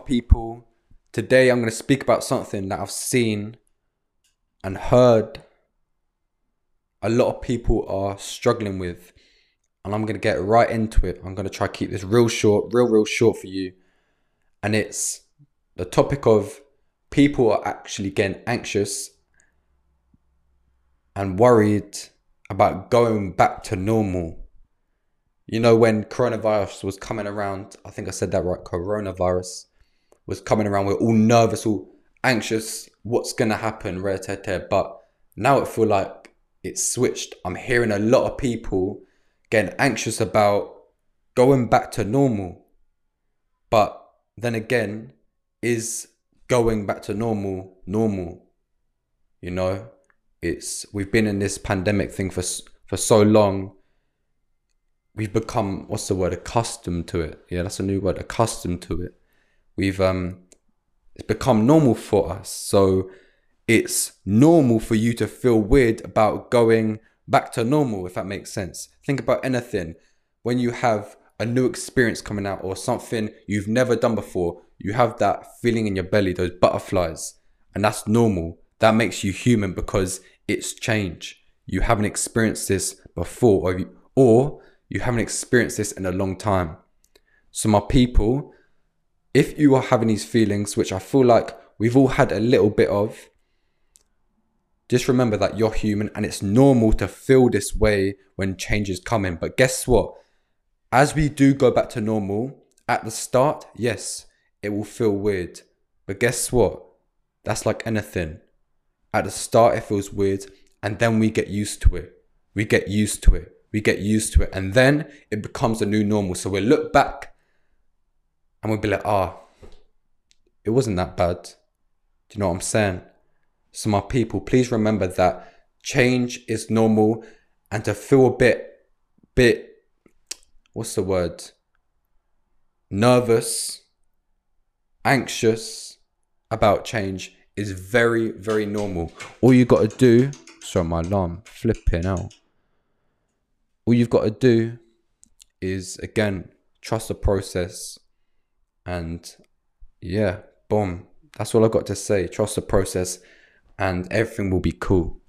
people. Today i'm going to speak about something that i've seen and heard a lot of people are struggling with and i'm going to get right into it. I'm going to try to keep this real short real real short for you. And it's the topic of people are actually getting anxious and worried about going back to normal. You know when coronavirus was coming around i think i said that right coronavirus was coming around. We're all nervous, all anxious. What's gonna happen? Rare But now it feel like it's switched. I'm hearing a lot of people getting anxious about going back to normal. But then again, is going back to normal normal? You know, it's we've been in this pandemic thing for for so long. We've become what's the word accustomed to it. Yeah, that's a new word. Accustomed to it we've um it's become normal for us. So it's normal for you to feel weird about going back to normal, if that makes sense. Think about anything. When you have a new experience coming out or something you've never done before, you have that feeling in your belly, those butterflies, and that's normal. That makes you human because it's change. You haven't experienced this before, or you, or you haven't experienced this in a long time. So, my people, if you are having these feelings, which I feel like we've all had a little bit of, just remember that you're human and it's normal to feel this way when change is coming. But guess what? As we do go back to normal, at the start, yes, it will feel weird. But guess what? That's like anything. At the start, it feels weird, and then we get used to it. We get used to it. We get used to it. And then it becomes a new normal. So we look back and we'd be like, ah, oh, it wasn't that bad. Do you know what I'm saying? So, my people, please remember that change is normal and to feel a bit, bit, what's the word? Nervous, anxious about change is very, very normal. All you got to do, sorry, my alarm flipping out. All you've got to do is, again, trust the process and yeah, boom. That's all I've got to say. Trust the process and everything will be cool.